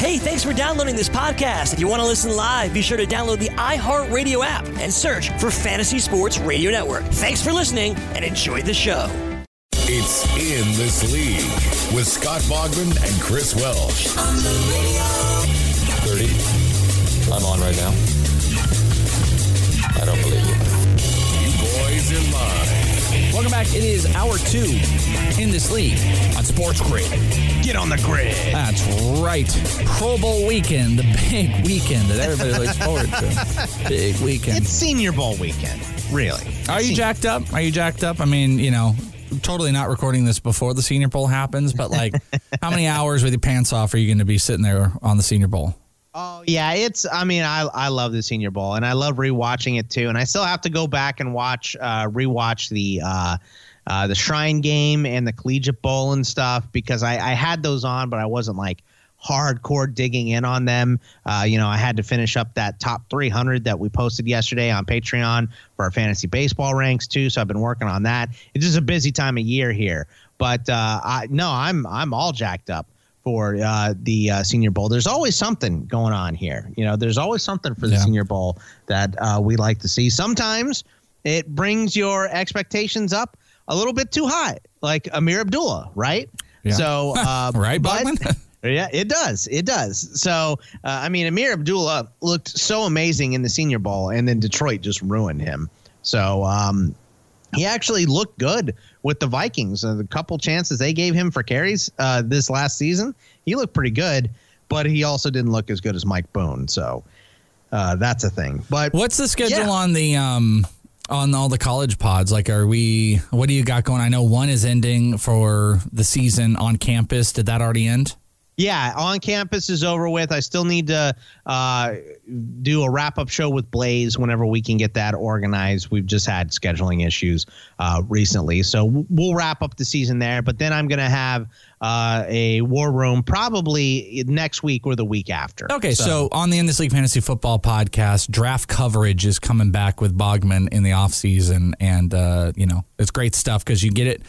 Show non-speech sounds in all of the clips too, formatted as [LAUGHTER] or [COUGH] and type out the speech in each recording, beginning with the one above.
Hey, thanks for downloading this podcast. If you want to listen live, be sure to download the iHeartRadio app and search for Fantasy Sports Radio Network. Thanks for listening and enjoy the show. It's In This League with Scott Bogman and Chris Welsh. 30. I'm on right now. I don't believe you. You boys in line. Welcome back. It is hour two in this league on Sports Grid. Get on the grid. That's right. Pro Bowl weekend, the big weekend that everybody looks forward to. [LAUGHS] Big weekend. It's Senior Bowl weekend, really. Are you jacked up? Are you jacked up? I mean, you know, totally not recording this before the Senior Bowl happens, but like, [LAUGHS] how many hours with your pants off are you going to be sitting there on the Senior Bowl? Oh yeah, it's. I mean, I I love the Senior Bowl, and I love rewatching it too. And I still have to go back and watch, uh, rewatch the. Uh, uh, the Shrine Game and the Collegiate Bowl and stuff because I, I had those on, but I wasn't like hardcore digging in on them. Uh, you know, I had to finish up that top 300 that we posted yesterday on Patreon for our fantasy baseball ranks too. So I've been working on that. It's just a busy time of year here, but uh, I no, I'm I'm all jacked up for uh, the uh, Senior Bowl. There's always something going on here. You know, there's always something for the yeah. Senior Bowl that uh, we like to see. Sometimes it brings your expectations up a little bit too high, like Ameer Abdullah, right? Yeah. So, [LAUGHS] uh, right, but, [LAUGHS] yeah, it does. It does. So, uh, I mean, Ameer Abdullah looked so amazing in the Senior Bowl, and then Detroit just ruined him. So, um, he actually looked good with the Vikings. Uh, the couple chances they gave him for carries uh, this last season, he looked pretty good, but he also didn't look as good as Mike Boone. So uh, that's a thing. But what's the schedule yeah. on the um, on all the college pods? Like, are we? What do you got going? I know one is ending for the season on campus. Did that already end? Yeah, on campus is over with. I still need to uh, do a wrap up show with Blaze whenever we can get that organized. We've just had scheduling issues uh, recently, so we'll wrap up the season there. But then I'm going to have uh, a war room probably next week or the week after. Okay, so, so on the In This League Fantasy Football podcast, draft coverage is coming back with Bogman in the off season, and uh, you know it's great stuff because you get it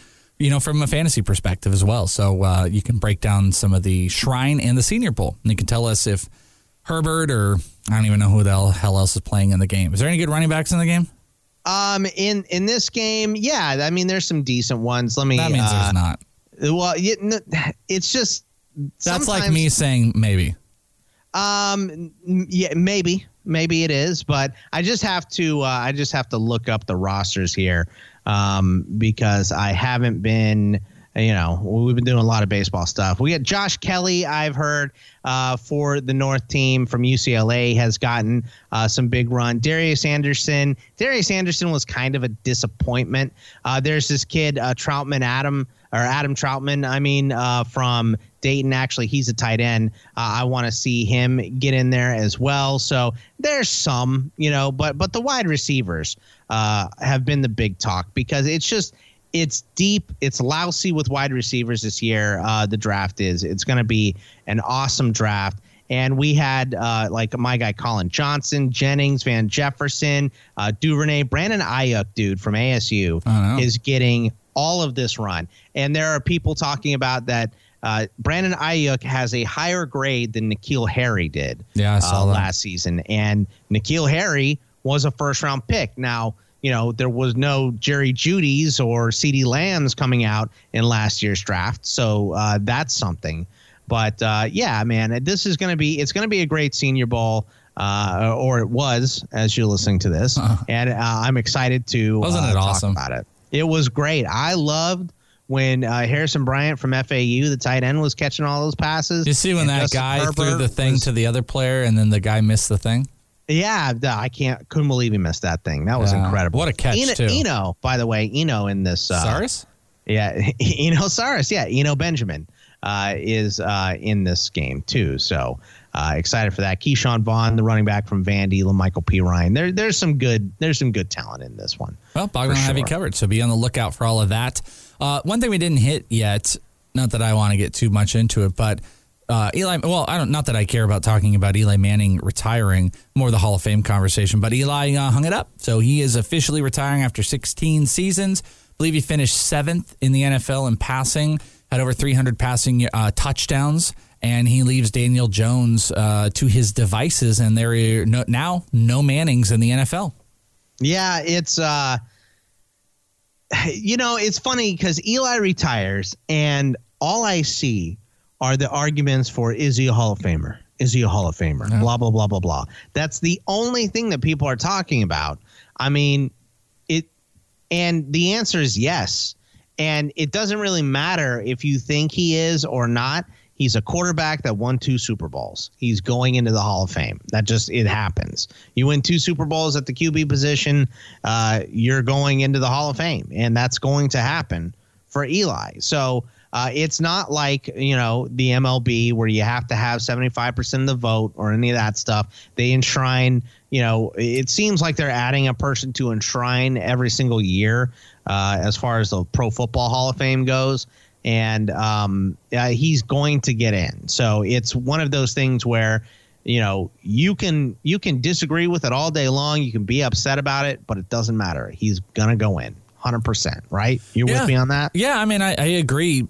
you know, from a fantasy perspective as well. So uh, you can break down some of the Shrine and the Senior Bowl. And you can tell us if Herbert or I don't even know who the hell else is playing in the game. Is there any good running backs in the game? Um, in in this game, yeah. I mean, there's some decent ones. Let me. That means uh, there's not. Well, it's just that's like me saying maybe. Um, yeah, maybe, maybe it is, but I just have to. Uh, I just have to look up the rosters here um, because I haven't been you know, we've been doing a lot of baseball stuff. We got Josh Kelly. I've heard, uh, for the North team from UCLA has gotten uh, some big run. Darius Anderson, Darius Anderson was kind of a disappointment. Uh, there's this kid, uh, Trautman Adam, or Adam Trautman, I mean, uh, from Dayton. Actually, he's a tight end. Uh, I want to see him get in there as well. So there's some, you know, but but the wide receivers have been the big talk because it's just it's deep. It's lousy with wide receivers this year. Uh, the draft is. It's going to be an awesome draft. And we had uh, like my guy Collin Johnson, Jennings, Van Jefferson, uh, Duvernay, Brandon Aiyuk, dude from ASU, is getting all of this run. And there are people talking about that. Uh, Brandon Aiyuk has a higher grade than N'Keal Harry did Yeah, uh, last season, and N'Keal Harry was a first round pick. Now, you know, there was no Jerry Jeudy's or CeeDee Lambs coming out in last year's draft, so uh, that's something. But uh, yeah, man, this is going to be it's going to be a great Senior Bowl. Uh, or it was as you're listening to this, and uh, I'm excited to Wasn't it talk awesome? about it. It was great. I loved when uh, Harrison Bryant from FAU, the tight end, was catching all those passes. You see when that Justin guy threw the thing was- to the other player and then the guy missed the thing? yeah, I can't couldn't believe he missed that thing. That was Yeah. incredible. What a catch, Eno, too. Eno, by the way, Eno in this uh, Cyrus? Yeah, [LAUGHS] Eno Cyrus. Yeah, Eno Benjamin uh, is uh, in this game too. So uh, excited for that. Ke'Shawn Vaughn, the running back from Vandy, Michael P. Ryan. There, there's some good, there's some good talent in this one. Well, Bogman will have you covered, so be on the lookout for all of that. Uh, one thing we didn't hit yet, not that I want to get too much into it, but uh, Eli, well, I don't, not that I care about talking about Eli Manning retiring, more the Hall of Fame conversation, but Eli uh, hung it up. So he is officially retiring after 16 seasons. I believe he finished seventh in the NFL in passing, had over 300 passing uh, touchdowns, and he leaves Daniel Jones uh, to his devices, and there are no, now no Mannings in the NFL. Yeah, it's uh you know, it's funny because Eli retires and all I see are the arguments for is he a Hall of Famer? Is he a Hall of Famer? Blah blah blah blah blah. That's the only thing that people are talking about. I mean, it and the answer is yes. And it doesn't really matter if you think he is or not. He's a quarterback that won two Super Bowls. He's going into the Hall of Fame. That just it happens. You win two Super Bowls at the QB position, uh, you're going into the Hall of Fame, and that's going to happen for Eli. So uh, it's not like you know the MLB where you have to have 75% of the vote or any of that stuff. They enshrine. You know, it seems like they're adding a person to enshrine every single year uh, as far as the Pro Football Hall of Fame goes and um, uh, he's going to get in. So it's one of those things where you know you can you can disagree with it all day long. You can be upset about it, but it doesn't matter. He's gonna go in, hundred percent. Right? You Yeah. with me on that? Yeah, I mean, I, I agree.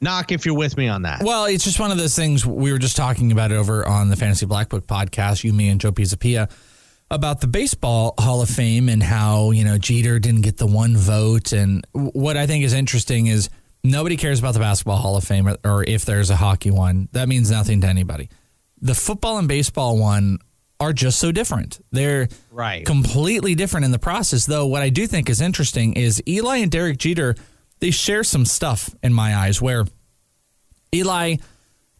Knock if you're with me on that. Well, it's just one of those things we were just talking about it over on the Fantasy Black Book podcast, you, me, and Joe Pisapia, about the baseball Hall of Fame and how, you know, Jeter didn't get the one vote. And what I think is interesting is nobody cares about the basketball Hall of Fame or, or if there's a hockey one. That means nothing to anybody. The football and baseball one are just so different. They're Right. completely different in the process. Though what I do think is interesting is Eli and Derek Jeter, they share some stuff in my eyes where Eli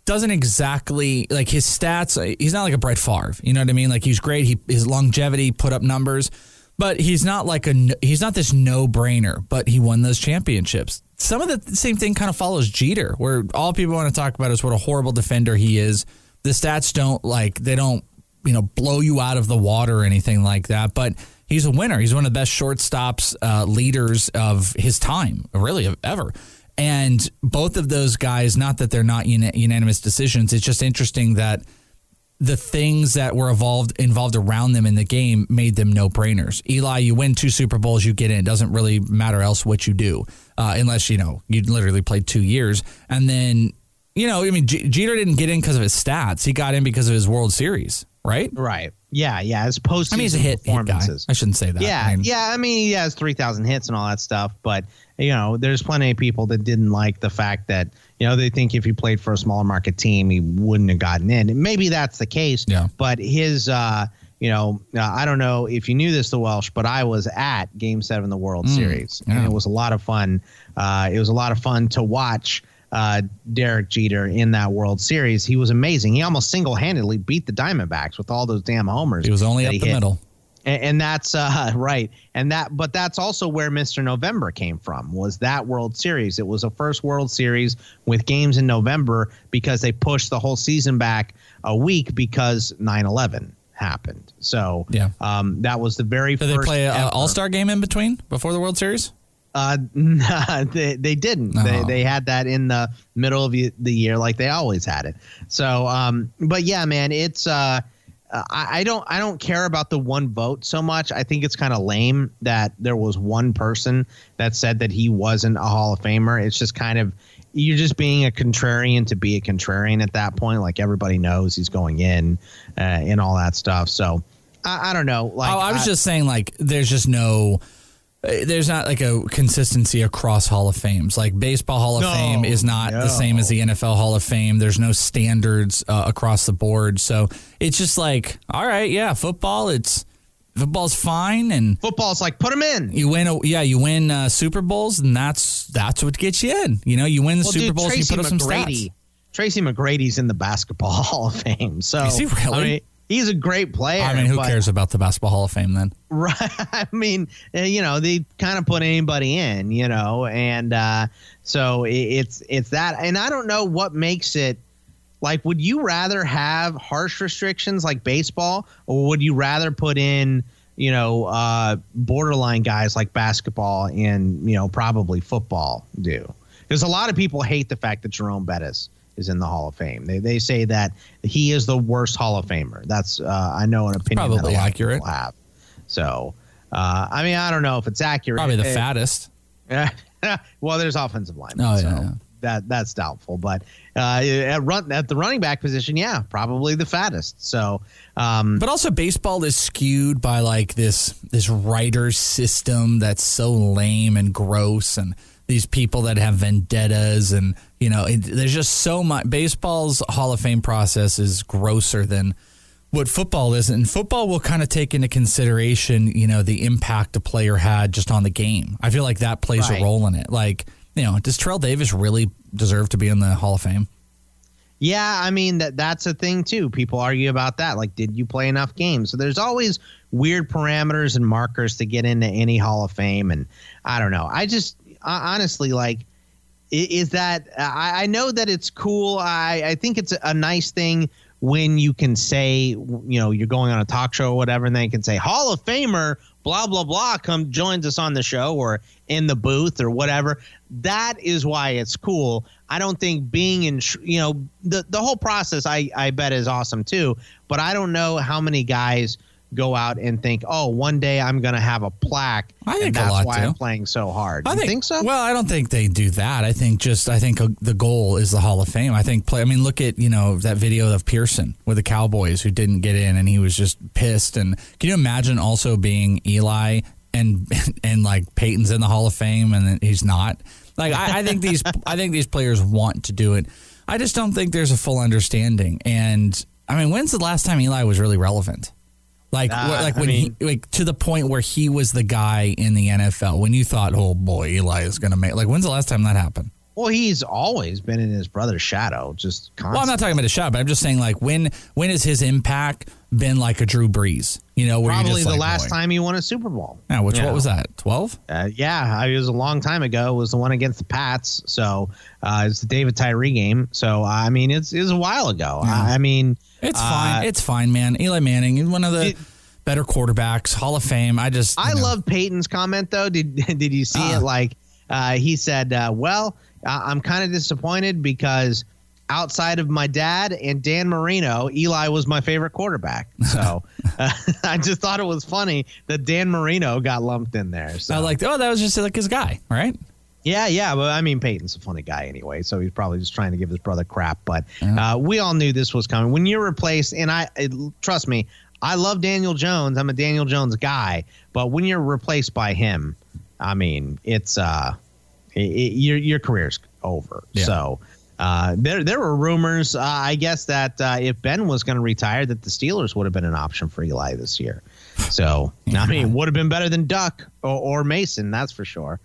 doesn't exactly like his stats. He's not like a Brett Favre. You know what I mean? Like he's great. He his longevity put up numbers, but he's not like a he's not this no brainer. But he won those championships. Some of the same thing kind of follows Jeter, where all people want to talk about is what a horrible defender he is. The stats don't like they don't you know blow you out of the water or anything like that, but. He's a winner. He's one of the best shortstops, uh, leaders of his time, really, ever. And both of those guys, not that they're not unanimous decisions, it's just interesting that the things that were involved involved around them in the game made them no brainers. Eli, you win two Super Bowls, you get in. It doesn't really matter else what you do, uh, unless you know you literally played two years. And then, you know, I mean, Jeter didn't get in because of his stats. He got in because of his World Series, right? Right. Yeah. Yeah. As post I mean, he's a hit, hit guy. I shouldn't say that. Yeah, I mean, yeah. I mean, he has three thousand hits and all that stuff, but you know, there's plenty of people that didn't like the fact that you know they think if he played for a smaller market team, he wouldn't have gotten in. And maybe that's the case. Yeah. But his, uh, you know, uh, I don't know if you knew this, the Welsh, but I was at Game Seven of the World Mm, Series, yeah. and it was a lot of fun. Uh, it was a lot of fun to watch. Uh, Derek Jeter in that World Series, he was amazing. He almost single-handedly beat the Diamondbacks with all those damn homers. He was only up the hit. middle. And, and that's uh, [LAUGHS] right. And that, but that's also where Mr. November came from. Was that World Series? It was a first World Series with games in November because they pushed the whole season back a week because 9/11 happened. So Yeah. um, that was the very Did they first. play an All Star game in between before the World Series? Uh, [LAUGHS] they, they didn't. They, they had that in the middle of the year, like they always had it. So, um, but yeah, man, it's. Uh, I, I don't. I don't care about the one vote so much. I think it's kind of lame that there was one person that said that he wasn't a Hall of Famer. It's just kind of you're just being a contrarian to be a contrarian at that point. Like everybody knows he's going in, uh, and all that stuff. So I, I don't know. Like oh, I was just saying, like, there's just no. There's not like a consistency across Hall of Fames. Like baseball Hall of No, Fame is not the same as the NFL Hall of Fame. There's no standards uh, across the board. So it's just like, all right, yeah, football. It's football's fine, and football's like put them in. You win, a, yeah, you win uh, Super Bowls, and that's that's what gets you in. You know, you win the Well, Super dude, Bowls, and you put up some stats. Tracy McGrady's in the Basketball [LAUGHS] Hall of Fame. So Is he really? I mean, he's a great player. I mean, who but- cares about the Basketball Hall of Fame then? [LAUGHS] Right. I mean, uh, you know, they kind of put anybody in, you know, and uh, so it's it's that, and I don't know what makes it. Like, would you rather have harsh restrictions like baseball, or would you rather put in, you know, uh, borderline guys like basketball and you know probably football do? Because a lot of people hate the fact that Jerome Bettis is in the Hall of Fame. They they say that he is the worst Hall of Famer. That's uh, I know an opinion that Probably accurate. have. So, uh, I mean, I don't know if it's accurate. Probably the Uh, fattest. [LAUGHS] well, there's offensive linemen. Oh, yeah, so yeah. That that's doubtful, but uh, at run at the running back position, yeah, probably the fattest. So, um, But also, baseball is skewed by like this this writer system that's so lame and gross, and these people that have vendettas, and you know, it, there's just so much. Baseball's Hall of Fame process is grosser than what football is, and football will kind of take into consideration, you know, the impact a player had just on the game. I feel like that plays Right. a role in it. Like, you know, does Terrell Davis really deserve to be in the Hall of Fame? Yeah, I mean that that's a thing too. People argue about that. Like, did you play enough games? So there's always weird parameters and markers to get into any Hall of Fame, and I don't know. I just honestly like is that I, I know that it's cool. I I think it's a nice thing when you can say you know you're going on a talk show or whatever, and they can say Hall of Famer blah blah blah come joins us on the show or in the booth or whatever. That is why it's cool. I don't think being in you know the the whole process I I bet is awesome too, but I don't know how many guys go out and think, oh, one day I'm going to have a plaque. I think and a that's why do. I'm playing so hard. I you think, think so? Well, I don't think they do that. I think just I think uh, the goal is the Hall of Fame. I think play. I mean, look at you know that video of Pearson with the Cowboys who didn't get in, and he was just pissed. And can you imagine also being Eli and [LAUGHS] and like Peyton's in the Hall of Fame and he's not? Like I, I think these [LAUGHS] I think these players want to do it. I just don't think there's a full understanding. And I mean, when's the last time Eli was really relevant? Like, what- like I when mean- he, like to the point where he was the guy in the NFL. When you thought, oh boy, Eli is going to make. Like, when's the last time that happened? well, he's always been in his brother's shadow, just constantly. Well, I'm not talking about a shadow, but I'm just saying, like, when when has his impact been like a Drew Brees? You know, where Probably just the like, last boy. time he won a Super Bowl. Yeah, which You what was that? Twelve? Uh, yeah, it was a long time ago. It was the one against the Pats. So uh, it's the David Tyree game. So I mean, it's it was a while ago. I, I mean, It's uh, fine. It's fine, man. Eli Manning, is one of the better quarterbacks, Hall of Fame. I just, I know. love Peyton's comment though. Did [LAUGHS] did you see Ah. it? Like uh, he said, uh, "Well, I'm kind of disappointed because outside of my dad and Dan Marino, Eli was my favorite quarterback." So [LAUGHS] uh, [LAUGHS] I just thought it was funny that Dan Marino got lumped in there. So I like, oh, that was just like his guy, right? Yeah, yeah. But I mean, Peyton's a funny guy anyway, so he's probably just trying to give his brother crap. But uh, we all knew this was coming. When you're replaced, and I it, trust me, I love Daniel Jones. I'm a Daniel Jones guy. But when you're replaced by him, I mean, it's uh, it, it, your your career's over. Yeah. So. Uh, there, there were rumors. Uh, I guess that uh, if Ben was going to retire, that the Steelers would have been an option for Eli this year. So [LAUGHS] I mean, would have been better than Duck or, or Mason, that's for sure.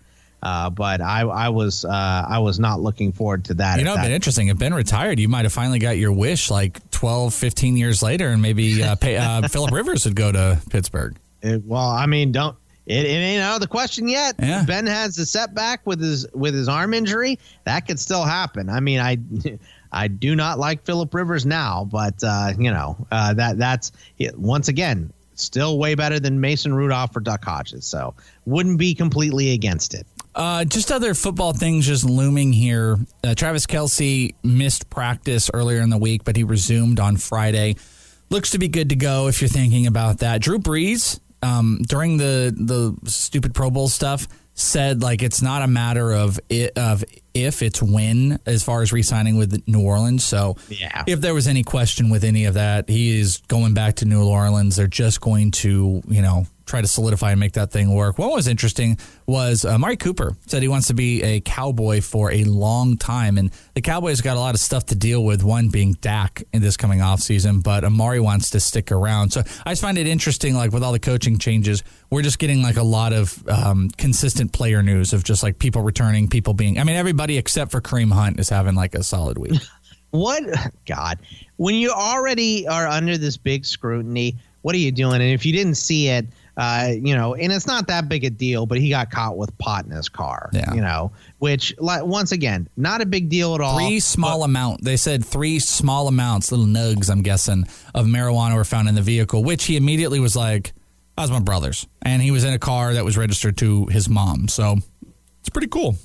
Uh, but I, I was, uh, I was not looking forward to that. You know, it'd been interesting. If Ben retired, you might have finally got your wish like 12, 15 years later, and maybe uh, pay, uh, [LAUGHS] Philip Rivers would go to Pittsburgh. It- well, I mean, don't. It, it ain't out of the question yet. Yeah. Ben has a setback with his with his arm injury. That could still happen. I mean, I [LAUGHS] I do not like Philip Rivers now, but uh, you know uh, that that's once again still way better than Mason Rudolph or Duck Hodges. So wouldn't be completely against it. Uh, just other football things just looming here. Uh, Travis Kelce missed practice earlier in the week, but he resumed on Friday. Looks to be good to go if you're thinking about that. Drew Brees, um, during the the stupid Pro Bowl stuff, said like it's not a matter of it, of if it's when as far as re-signing with New Orleans. So Yeah. if there was any question with any of that, he is going back to New Orleans. They're just going to you know try to solidify and make that thing work. What was interesting was uh, Mari Cooper said he wants to be a cowboy for a long time, and the Cowboys got a lot of stuff to deal with. One being Dak in this coming offseason, but Amari wants to stick around. So I just find it interesting, like with all the coaching changes, we're just getting like a lot of um, consistent player news of just like people returning, people being. I mean, everybody except for Kareem Hunt is having like a solid week. [LAUGHS] What [LAUGHS] God? When you already are under this big scrutiny, what are you doing? And if you didn't see it, uh, you know, and it's not that big a deal, but he got caught with pot in his car. Yeah. You know, which like once again, not a big deal at all. Three small amount. They said three small amounts, little nugs, I'm guessing, of marijuana were found in the vehicle, which he immediately was like, "That was my brother's," and he was in a car that was registered to his mom. So it's pretty cool.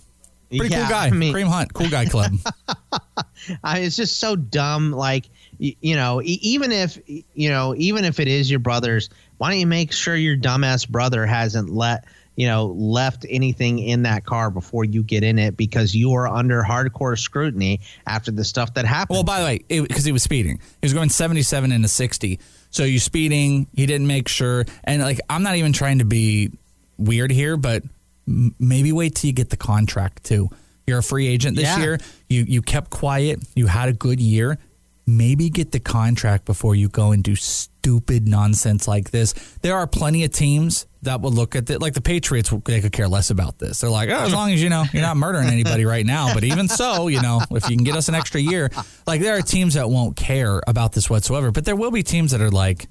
Pretty Yeah, cool guy. I mean- Kareem Hunt, cool guy club. [LAUGHS] [LAUGHS] I, it's just so dumb. Like, you know, even if you know, even if it is your brother's, why don't you make sure your dumbass brother hasn't let you know left anything in that car before you get in it because you are under hardcore scrutiny after the stuff that happened. Well, by the way, because he was speeding, he was going 77 into 60. So you speeding, he didn't make sure. And like, I'm not even trying to be weird here, but m- maybe wait till you get the contract too. You're a free agent this Yeah. year. You you kept quiet. You had a good year. Maybe get the contract before you go and do stupid nonsense like this. There are plenty of teams that will look at it. Like the Patriots, they could care less about this. They're like, oh, as long as you know you're not murdering anybody right now. But even so, you know, if you can get us an extra year, like there are teams that won't care about this whatsoever. But there will be teams that are like,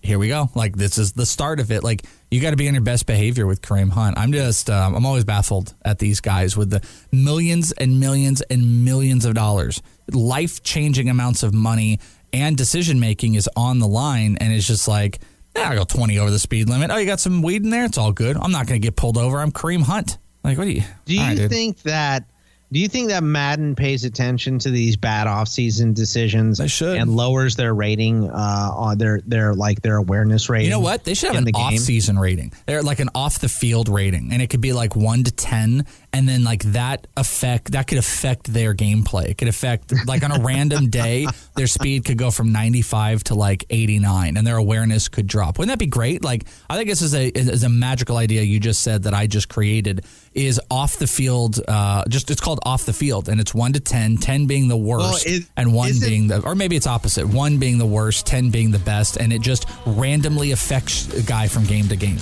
here we go. Like this is the start of it. Like you got to be on your best behavior with Kareem Hunt. I'm just, um, I'm always baffled at these guys with the millions and millions and millions of dollars, life changing amounts of money and decision making is on the line, and it's just like, yeah, I go 20 over the speed limit. Oh, you got some weed in there? It's all good. I'm not going to get pulled over. I'm Kareem Hunt. Like, what do you? Do you right, dude. think that? Do you think that Madden pays attention to these bad offseason decisions They should. and lowers their rating uh, on their their like their awareness rating? You know what? They should have an the game? off-season rating. They're like an off-the-field rating, and it could be like one to ten, and then like that affect that could affect their gameplay. It could affect like on a random day, [LAUGHS] their speed could go from ninety-five to like eighty-nine, and their awareness could drop. Wouldn't that be great? Like I think this is a is a magical idea you just said that I just created. Is off the field, uh, just it's called off the field, and it's one to 10, 10 being the worst, it- and one being the, or maybe it's opposite, one being the worst, ten being the best, and it just randomly affects a guy from game to game.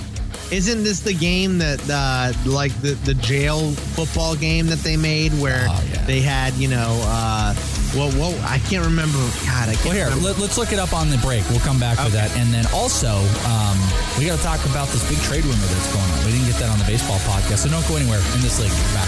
Isn't this the game that uh, like the the jail football game that they made where Oh, yeah. they had you know uh, well whoa I can't remember God I can't Well, here, remember. let, us look it up on the break. We'll come back with that, and then also um, we got to talk about this big trade rumor that's going on. We didn't get that on the baseball podcast, so don't go anywhere in this league. Back.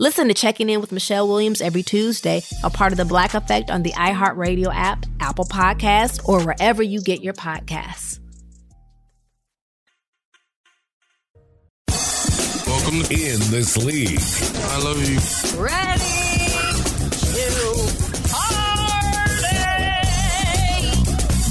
Listen to Checking In with Michelle Williams every Tuesday, a part of the Black Effect on the iHeartRadio app, Apple Podcasts, or wherever you get your podcasts. Welcome in this league. I love you. Ready to party!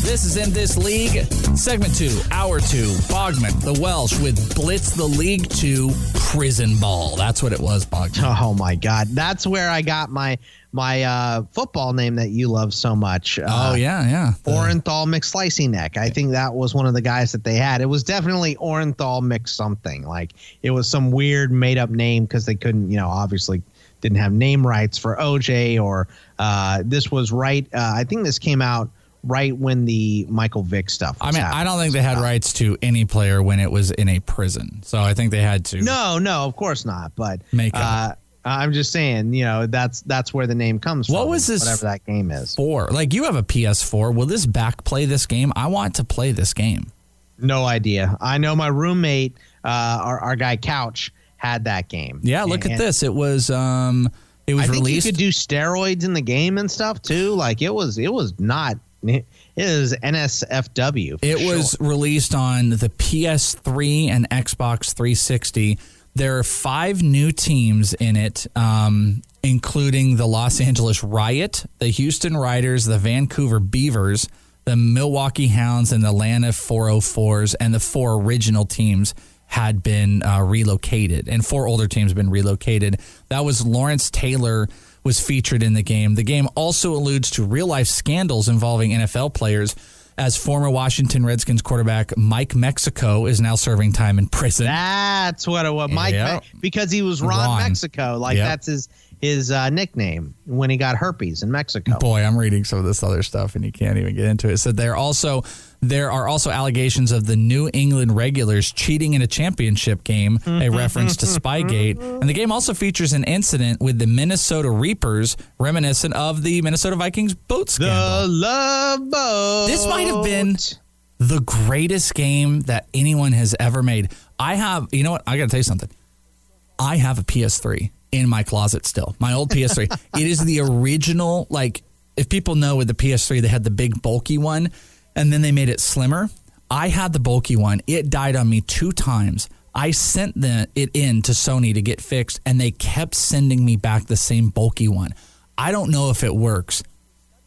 This is in this league. Segment two, hour two. Bogman, the Welsh with Blitz the League Two Prison Ball. That's what it was, Bogman. Oh my God, that's where I got my my uh, football name that you love so much. Uh, oh yeah, yeah. The- Orenthal McSlicey Neck. I think that was one of the guys that they had. It was definitely Orenthal Mix something. Like it was some weird made up name because they couldn't, you know, obviously didn't have name rights for OJ or uh, this was right. Uh, I think this came out right when the Michael Vick stuff. I mean, I don't think they had rights to any player when it was in a prison. So I think they had to. No, no, of course not. But make uh, I'm just saying, you know, that's that's where the name comes from. What was this? Whatever that game is. For like, you have a PS4. Will this back play this game? I want to play this game. No idea. I know my roommate, uh, our our guy Couch, had that game. Yeah, look and, at this. It was um, it was I think released. you could do steroids in the game and stuff too. Like it was, it was not it is NSFW. It sure. was released on the PS3 and Xbox 360. There are five new teams in it, um, including the Los Angeles Riot, the Houston Riders, the Vancouver Beavers, the Milwaukee Hounds, and the Atlanta 404s, and the four original teams had been uh, relocated, and four older teams have been relocated. That was Lawrence Taylor was featured in the game. The game also alludes to real life scandals involving NFL players. As former Washington Redskins quarterback Mike Mexico is now serving time in prison. That's what it was. Mike, Yep. Me- because he was Ron, Ron. Mexico. Like Yep. that's his his uh, nickname when he got herpes in Mexico. Boy, I'm reading some of this other stuff and you can't even get into it. So there also there are also allegations of the New England regulars cheating in a championship game, a reference to Spygate. And the game also features an incident with the Minnesota Reapers reminiscent of the Minnesota Vikings boat scandal. The love boat. This might have been the greatest game that anyone has ever made. I have, you know what? I got to tell you something. I have a PS3 in my closet still. My old PS3. [LAUGHS] it is the original. Like, if people know with the PS3, they had the big bulky one, and then they made it slimmer. I had the bulky one. It died on me two times. I sent the, it in to Sony to get fixed, and they kept sending me back the same bulky one. I don't know if it works.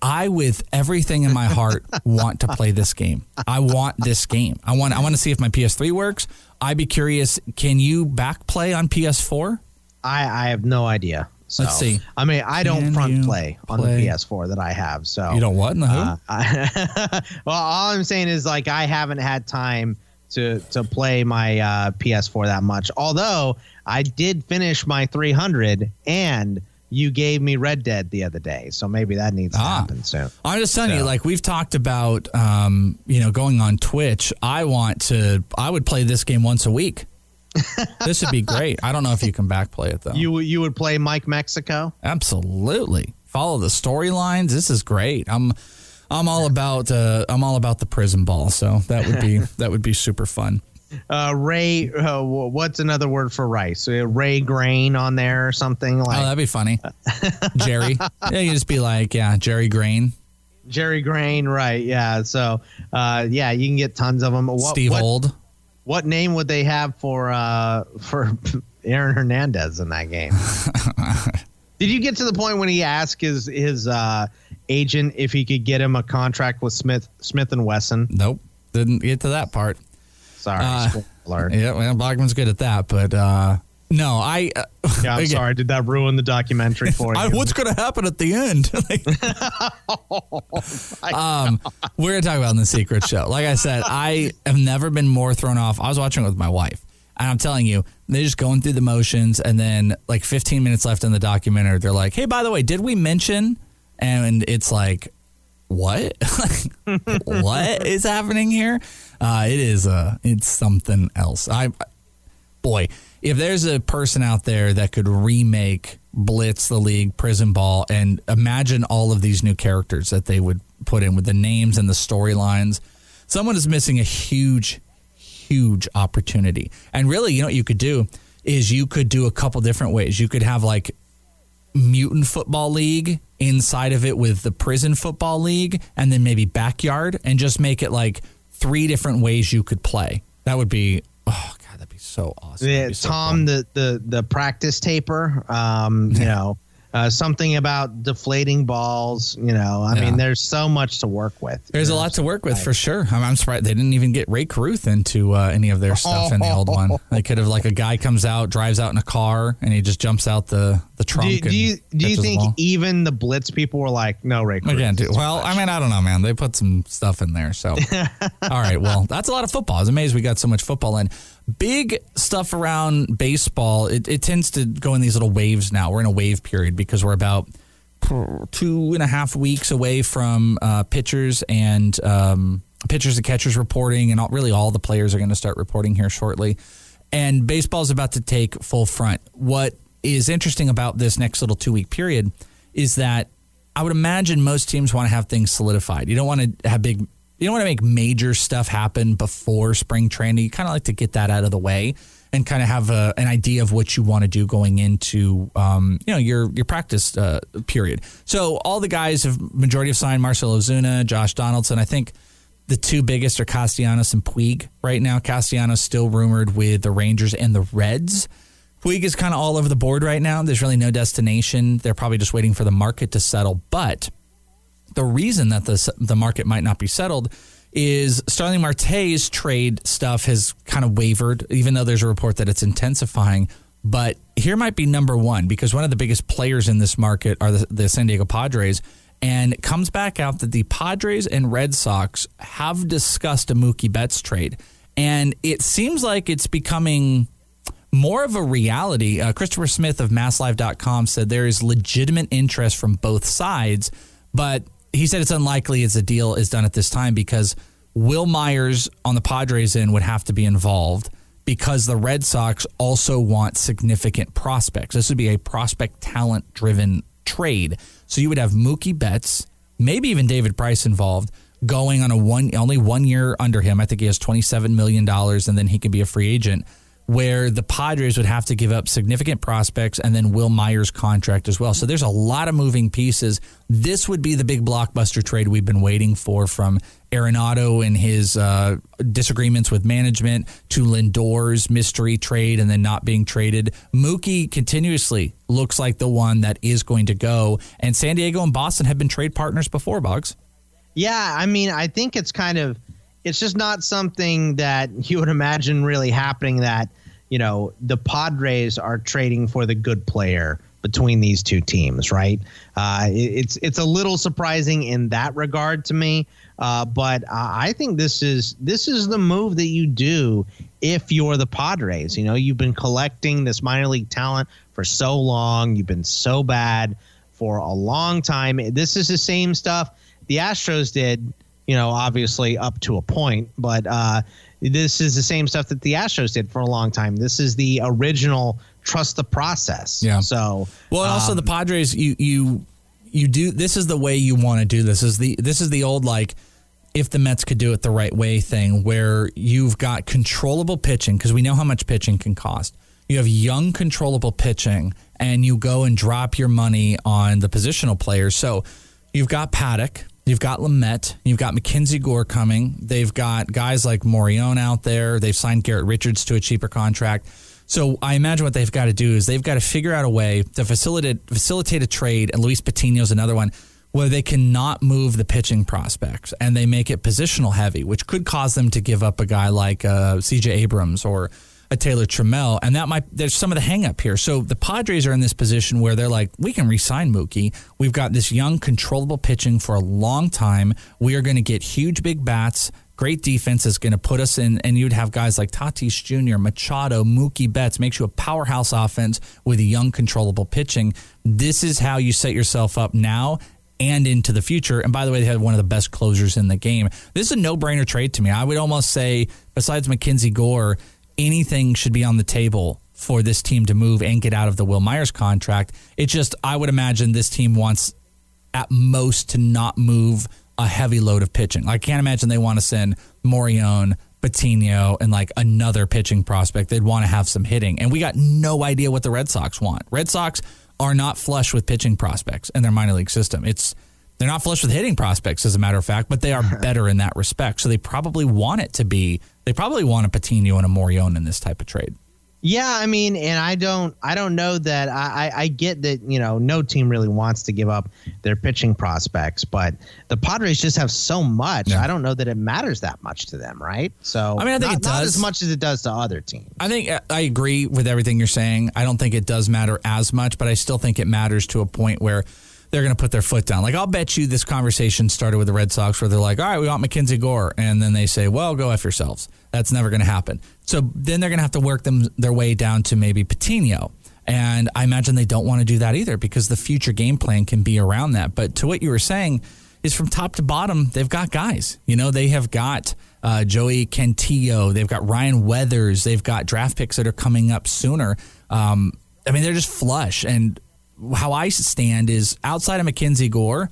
I, with everything in my heart, [LAUGHS] want to play this game. I want this game. I want. I want to see if my PS3 works. I'd be curious. Can you back play on PS4? I I have no idea. So, Let's see. I mean, I don't Can front you play on the PS4 that I have. So You don't what in the who? Uh, I, [LAUGHS] well, all I'm saying is like I haven't had time to to play my uh, PS4 that much. Although I did finish my 300, and you gave me Red Dead the other day, so maybe that needs to Ah. happen soon. I'm just telling you, like we've talked about, um, you know, going on Twitch. I want to. I would play this game once a week. This would be great. I don't know if you can back play it though. You you would play Mike Mexico? Absolutely. Follow the storylines. This is great. I'm I'm all about uh, I'm all about the prison ball. So that would be [LAUGHS] that would be super fun. uh, Ray. Uh, what's another word for rice? Uh, Ray Grain on there or something like. Oh, that'd be funny. [LAUGHS] Jerry. Yeah, you just be like, yeah, Jerry Grain. Jerry Grain, right? Yeah. So, uh, yeah, you can get tons of them. What, Steve what, Old. What name would they have for uh for [LAUGHS] Aaron Hernandez in that game? [LAUGHS] Did you get to the point when he asked his his uh, agent if he could get him a contract with Smith Smith and Wesson? Nope, didn't get to that part. Sorry, Uh, Yeah, well, Bogman's good at that, but uh, no, I. Uh, [LAUGHS] Yeah, I'm again, sorry. Did that ruin the documentary for [LAUGHS] you? I, what's going to happen at the end? [LAUGHS] um, we're going to talk about in the secret show. Like I said, I have never been more thrown off. I was watching it with my wife, and I'm telling you, they're just going through the motions, and then like 15 minutes left in the documentary, they're like, "Hey, by the way, did we mention?" And it's like, what? what is happening here? Uh, it is uh, it's something else. I boy, if there's a person out there that could remake Blitz, the league, Prison Ball, and imagine all of these new characters that they would put in with the names and the storylines, someone is missing a huge, huge opportunity. And really, you know what you could do is you could do a couple different ways. You could have like mutant football league inside of it with the prison football league and then maybe backyard and just make it like three different ways you could play. That would be oh god, that'd be so awesome. Yeah, so Tom, the, the the practice taper. Um, you know, uh, something about deflating balls. You know, I Yeah. mean, there's so much to work with. There's a lot to work with for sure. I'm, I'm surprised they didn't even get Rae Carruth into uh, any of their stuff in the old one. [LAUGHS] They could have like a guy comes out, drives out in a car, and he just jumps out the the trunk. Do, do you and do you catches the think even the blitz people were like, no, Ray? Cruz Again, dude. is Well, I mean, I don't know, man. They put some stuff in there. So, [LAUGHS] all right. Well, that's a lot of football. I was amazed we got so much football in. Big stuff around baseball. It, it tends to go in these little waves now. We're in a wave period because we're about two and a half weeks away from uh, pitchers and um, pitchers and catchers reporting, and all, really all the players are going to start reporting here shortly. And baseball is about to take full front. What is interesting about this next little two week period is that I would imagine most teams want to have things solidified. You don't want to have big, you don't want to make major stuff happen before spring training. You kind of like to get that out of the way and kind of have a, an idea of what you want to do going into, um, you know, your your practice uh, period. So all the guys have majority have signed Marcelo Ozuna, Josh Donaldson. I think the two biggest are Castellanos and Puig right now. Castellanos still rumored with the Rangers and the Reds. Puig is kind of all over the board right now. There's really no destination. They're probably just waiting for the market to settle. But the reason that the the market might not be settled is Starling Marte's trade stuff has kind of wavered, even though there's a report that it's intensifying. But here might be number one because one of the biggest players in this market are the, the San Diego Padres. And it comes back out that the Padres and Red Sox have discussed a Mookie Betts trade. And it seems like it's becoming more of a reality. Uh, Christopher Smith of MassLive.com said there is legitimate interest from both sides, but he said it's unlikely as a deal is done at this time because Wil Myers on the Padres end would have to be involved because the Red Sox also want significant prospects. This would be a prospect talent driven trade. So you would have Mookie Betts, maybe even David Price involved, going on a one only one year under him. I think he has twenty seven million dollars, and then he can be a free agent. Where the Padres would have to give up significant prospects and then Wil Myers' contract as well. So there's a lot of moving pieces. This would be the big blockbuster trade we've been waiting for from Arenado and his uh, disagreements with management to Lindor's mystery trade and then not being traded. Mookie continuously looks like the one that is going to go. And San Diego and Boston have been trade partners before, Boggs. Yeah, I mean, I think it's kind of it's just not something that [LAUGHS] you would imagine really happening that, you know, the Padres are trading for the good player between these two teams, right? Uh, it- it's it's a little surprising in that regard to me, uh, but uh, I think this is this is the move that you do if you're the Padres. You know, you've been collecting this minor league talent for so long, you've been so bad for a long time. This is the same stuff the Astros did you know, obviously up to a point, but uh, this is the same stuff that the Astros did for a long time. This is the original trust the process. Yeah. So Well, and also um, the Padres, you you you do this is the way you want to do this. Is the this is the old like if the Mets could do it the right way thing where you've got controllable pitching because we know how much pitching can cost. You have young controllable pitching and you go and drop your money on the positional players. So you've got Paddock, you've got Lamet, you've got Mackenzie Gore coming. They've got guys like Morejon out there. They've signed Garrett Richards to a cheaper contract. So I imagine what they've got to do is they've got to figure out a way to facilitate facilitate a trade, and Luis Patino's another one where they cannot move the pitching prospects and they make it positional heavy, which could cause them to give up a guy like uh, CJ Abrams or a Taylor Trammell. And that might, there's some of the hang up here. So the Padres are in this position where they're like, we can resign Mookie. We've got this young, controllable pitching for a long time. We are going to get huge, big bats. Great defense is going to put us in, and you'd have guys like Tatis Jr., Machado, Mookie Betts, makes you a powerhouse offense with young, controllable pitching. This is how you set yourself up now and into the future. And by the way, they had one of the best closers in the game. This is a no brainer trade to me. I would almost say, besides Mackenzie Gore, anything should be on the table for this team to move and get out of the Wil Myers contract. It's just, I would imagine this team wants at most to not move a heavy load of pitching. I can't imagine they want to send Morejon, Patino, and like another pitching prospect. They'd want to have some hitting. And we got no idea what the Red Sox want. Red Sox are not flush with pitching prospects in their minor league system. It's they're not flush with hitting prospects, as a matter of fact, but they are [LAUGHS] better in that respect. So they probably want it to be. They probably want a Patino and a Morejon in this type of trade. Yeah, I mean, and I don't, I don't know that. I, I, get that you know no team really wants to give up their pitching prospects, but the Padres just have so much. Yeah. I don't know that it matters that much to them, right? So I mean, I think not, it does as much as it does to other teams. I think uh, I agree with everything you're saying. I don't think it does matter as much, but I still think it matters to a point where they're going to put their foot down. Like I'll bet you this conversation started with the Red Sox where they're like, "All right, we want Mackenzie Gore," and then they say, "Well, go f yourselves." That's never going to happen. So then they're going to have to work them their way down to maybe Patino. And I imagine they don't want to do that either because the future game plan can be around that. But to what you were saying is from top to bottom, they've got guys. You know, they have got uh, Joey Cantillo, they've got Ryan Weathers, they've got draft picks that are coming up sooner. Um, I mean, they're just flush. And how I stand is outside of Mackenzie Gore,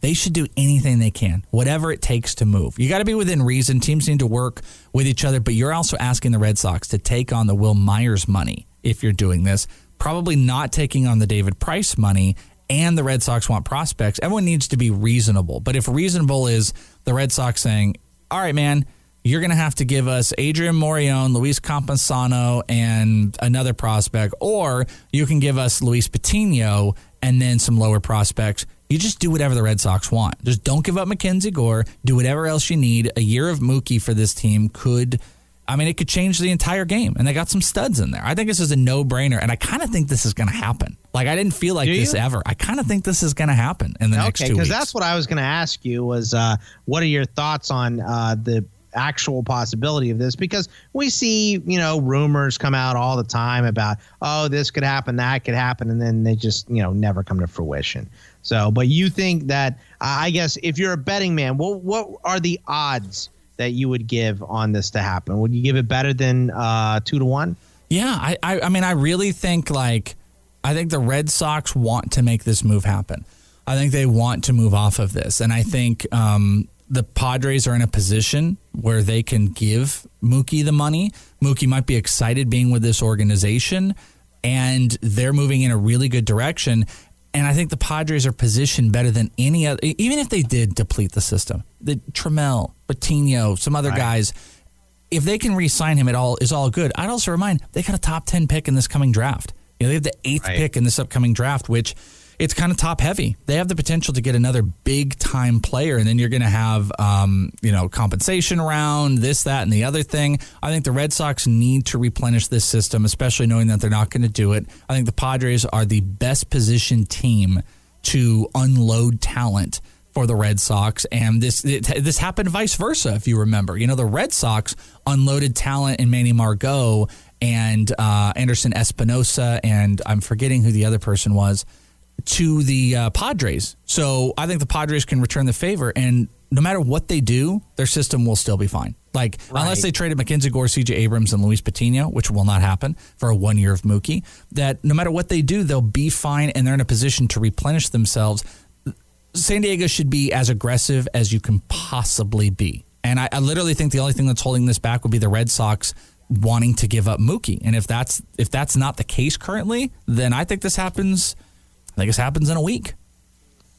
they should do anything they can, whatever it takes to move. You got to be within reason. Teams need to work with each other, but you're also asking the Red Sox to take on the Wil Myers money if you're doing this. Probably not taking on the David Price money, and the Red Sox want prospects. Everyone needs to be reasonable. But if reasonable is the Red Sox saying, all right, man, you're going to have to give us Adrian Morejon, Luis Campusano, and another prospect, or you can give us Luis Patino and then some lower prospects. You just do whatever the Red Sox want. Just don't give up Mackenzie Gore. Do whatever else you need. A year of Mookie for this team could, I mean, it could change the entire game. And they got some studs in there. I think this is a no brainer. And I kind of think this is going to happen. Like, I didn't feel like this ever. I kind of think this is going to happen in the okay, next two weeks. Because that's what I was going to ask you was uh, what are your thoughts on uh, the actual possibility of this because we see you know rumors come out all the time about oh this could happen that could happen and then they just you know never come to fruition. So but you think that i guess if you're a betting man what what are the odds that you would give on this to happen? Would you give it better than uh two to one? Yeah i i, I mean i really think like i think the red sox want to make this move happen. I think they want to move off of this. And I think um, the Padres are in a position where they can give Mookie the money. Mookie might be excited being with this organization, and they're moving in a really good direction. And I think the Padres are positioned better than any other, even if they did deplete the system. The Trammell, Patino, some other right. guys, if they can re-sign him at all, is all good. I'd also remind they got a top ten pick in this coming draft. You know, they have the eighth right. pick in this upcoming draft, which it's kind of top heavy. They have the potential to get another big time player, and then you're going to have, um, you know, compensation around this, that, and the other thing. I think the Red Sox need to replenish this system, especially knowing that they're not going to do it. I think the Padres are the best positioned team to unload talent for the Red Sox, and this it, this happened vice versa. If you remember, you know, the Red Sox unloaded talent in Manny Margot and uh, Anderson Espinoza, and I'm forgetting who the other person was to the uh, Padres. So I think the Padres can return the favor, and no matter what they do, their system will still be fine. Like right. unless they traded Mackenzie Gore, C.J. Abrams, and Luis Patino, which will not happen for a one year of Mookie. That no matter what they do, they'll be fine, and they're in a position to replenish themselves. San Diego should be as aggressive as you can possibly be. And I, I literally think the only thing that's holding this back would be the Red Sox wanting to give up Mookie. And if that's if that's not the case currently, then I think this happens. I this happens in a week.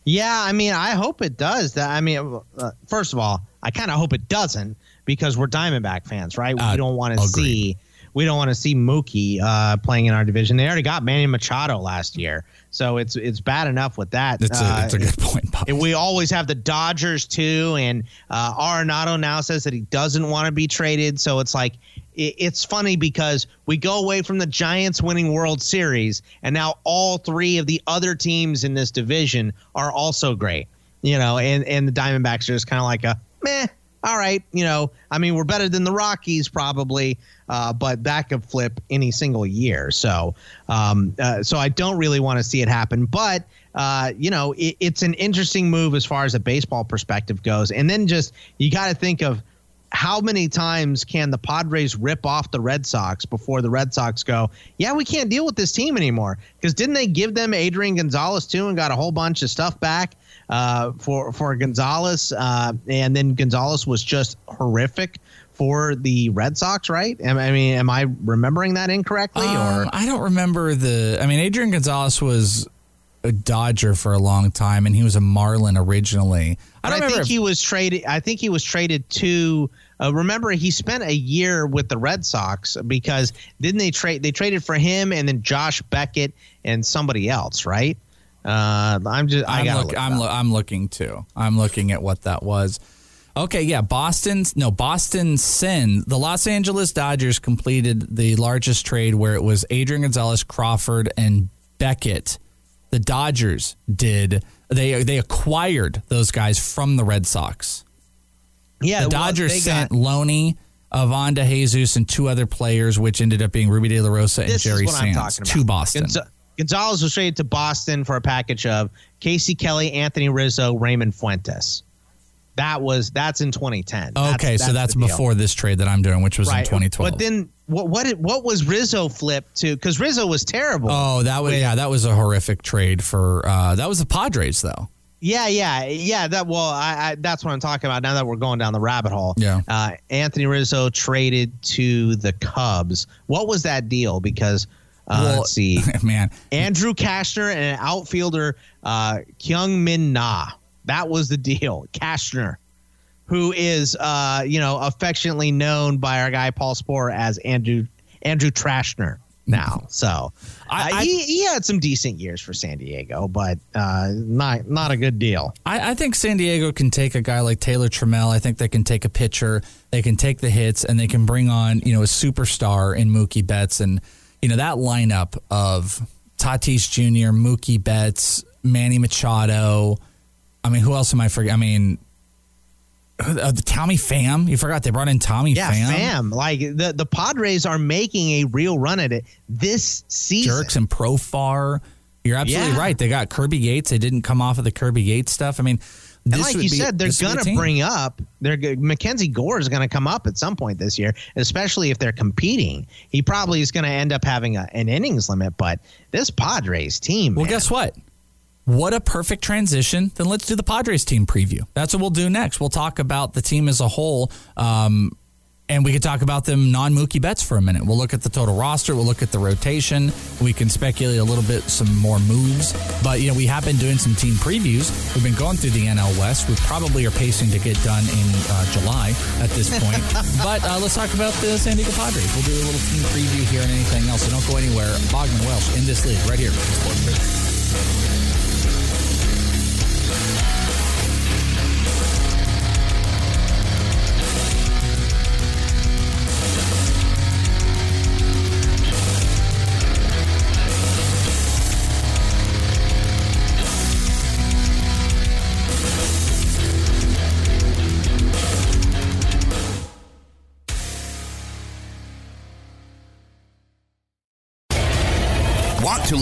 Yeah, I mean, I hope it does. That I mean, uh, first of all, I kind of hope it doesn't because we're Diamondback fans, right? Uh, we don't want to see we don't want to see Mookie uh, playing in our division. They already got Manny Machado last year, so it's it's bad enough with that. That's a, that's a Uh, good point, Bobby. and we always have the Dodgers too, and uh, Arenado now says that he doesn't want to be traded. So it's like it, it's funny because we go away from the Giants winning World Series, and now all three of the other teams in this division are also great. You know, and and the Diamondbacks are just kind of like a meh. All right, you know, I mean, we're better than the Rockies probably, uh, but that could flip any single year. So, um, uh, so I don't really want to see it happen. But uh, you know, it, it's an interesting move as far as a baseball perspective goes. And then just you got to think of how many times can the Padres rip off the Red Sox before the Red Sox go, yeah, we can't deal with this team anymore? Because didn't they give them Adrian Gonzalez too and got a whole bunch of stuff back uh, for for Gonzalez? Uh, and then Gonzalez was just horrific for the Red Sox, right? I mean, am I remembering that incorrectly? Um, I don't remember the. I mean, Adrian Gonzalez was a Dodger for a long time, and he was a Marlin originally. I don't I, remember. think he was traded. I think he was traded to. Uh, remember, he spent a year with the Red Sox because didn't they trade? They traded for him and then Josh Beckett and somebody else, right? Uh, I'm just. I I'm, got. look, I'm, lo- I'm looking too. I'm looking at what that was. Okay, yeah, Boston's no Boston Sin. The Los Angeles Dodgers completed the largest trade where it was Adrian Gonzalez, Crawford, and Beckett. The Dodgers did they they acquired those guys from the Red Sox. Yeah, the Dodgers they sent got- Loney, Ivan De Jesus, and two other players, which ended up being Ruby De La Rosa and This Jerry Sands to Boston. Gonza- Gonzalez was traded to Boston for a package of Casey Kelly, Anthony Rizzo, Reymond Fuentes. That was that's in 2010. That's- okay, so that's the deal. before this trade that I'm doing, which was in 2012. But then what what what was Rizzo flipped to? Because Rizzo was terrible. Oh, that was yeah, that was a horrific trade for uh that was the Padres though. Yeah, yeah, yeah. That well, I, I that's what I'm talking about. Now that we're going down the rabbit hole. Yeah. Uh, Anthony Rizzo traded to the Cubs. What was that deal? Because uh, Well, let's see, [LAUGHS] man, Andrew Cashner and an outfielder uh, Kyung Min Na. That was the deal. Cashner, who is uh, you know affectionately known by our guy Paul Sporer as Andrew Andrew Trashner now. [LAUGHS] So uh, he, he had some decent years for San Diego, but uh, not not a good deal. I, I think San Diego can take a guy like Taylor Trammell. I think they can take a pitcher, they can take the hits, and they can bring on you know a superstar in Mookie Betts, and you know that lineup of Tatis Jr., Mookie Betts, Manny Machado. I mean, who else am I forgetting? I mean, uh, the Tommy Pham. You forgot they brought in Tommy Yeah, Pham. fam. Like the the Padres are making a real run at it this season. Jurickson Profar. You're absolutely Yeah. right. They got Kirby Yates. They didn't come off of the Kirby Yates stuff. I mean, and like you be- said, they're this would be a gonna bring up. They're Mackenzie Gore is gonna come up at some point this year, especially if they're competing. He probably is gonna end up having a, an innings limit. But this Padres team, Well, man, guess what? What a perfect transition. Then let's do the Padres team preview. That's what we'll do next. We'll talk about the team as a whole. Um, and we could talk about them non Mookie Betts for a minute. We'll look at the total roster. We'll look at the rotation. We can speculate a little bit some more moves. But, you know, we have been doing some team previews. We've been going through the NL West. We probably are pacing to get done in uh, July at this point. [LAUGHS] but uh, let's talk about the San Diego Padres. We'll do a little team preview here and anything else. So don't go anywhere. Bogman Welsh in this league right here.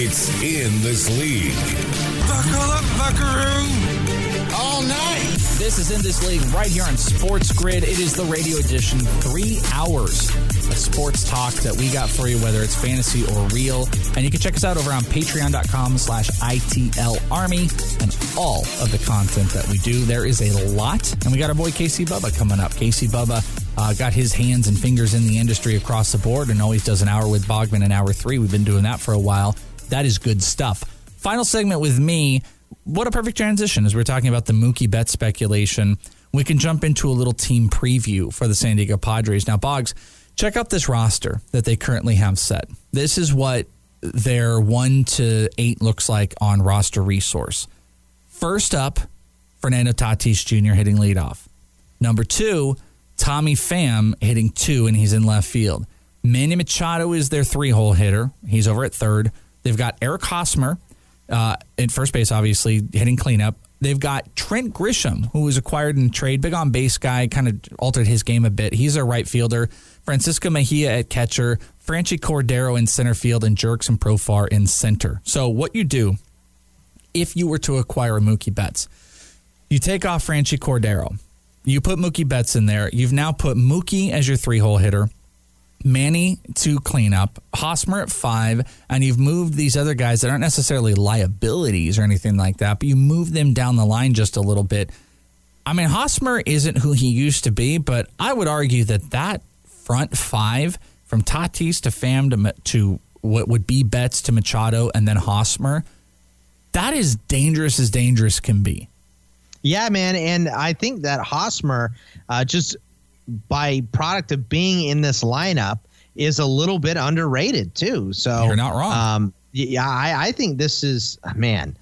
It's in this league. Buckle up, buckaroo. All night. This is in this league right here on Sports Grid. It is the radio edition. Three hours of sports talk that we got for you, whether it's fantasy or real. And you can check us out over on patreon.com slash ITL Army and all of the content that we do. There is a lot. And we got our boy Casey Bubba coming up. Casey Bubba uh, got his hands and fingers in the industry across the board and always does an hour with Bogman and hour three. We've been doing that for a while. That is good stuff. Final segment with me. What a perfect transition as we're talking about the Mookie Bet speculation. We can jump into a little team preview for the San Diego Padres. Now, Boggs, check out this roster that they currently have set. This is what their one to eight looks like on roster resource. First up, Fernando Tatis Jr. hitting leadoff. Number two, Tommy Pham hitting two, and he's in left field. Manny Machado is their three hole hitter. He's over at third. They've got Eric Hosmer uh, in first base, obviously, hitting cleanup. They've got Trent Grisham, who was acquired in trade, big on base guy, kind of altered his game a bit. He's a right fielder. Francisco Mejia at catcher, Franchy Cordero in center field, and Jurickson Profar in center. So, what you do if you were to acquire Mookie Betts, you take off Franchy Cordero, you put Mookie Betts in there. You've now put Mookie as your three hole hitter. Manny to clean up, Hosmer at five, and you've moved these other guys that aren't necessarily liabilities or anything like that, but you move them down the line just a little bit. I mean, Hosmer isn't who he used to be, but I would argue that that front five from Tatis to Pham to, to what would be Betts to Machado and then Hosmer, that is dangerous as dangerous can be. Yeah, man, and I think that Hosmer uh, just by product of being in this lineup is a little bit underrated too. So you're not wrong. Um, yeah, I, I think this is man.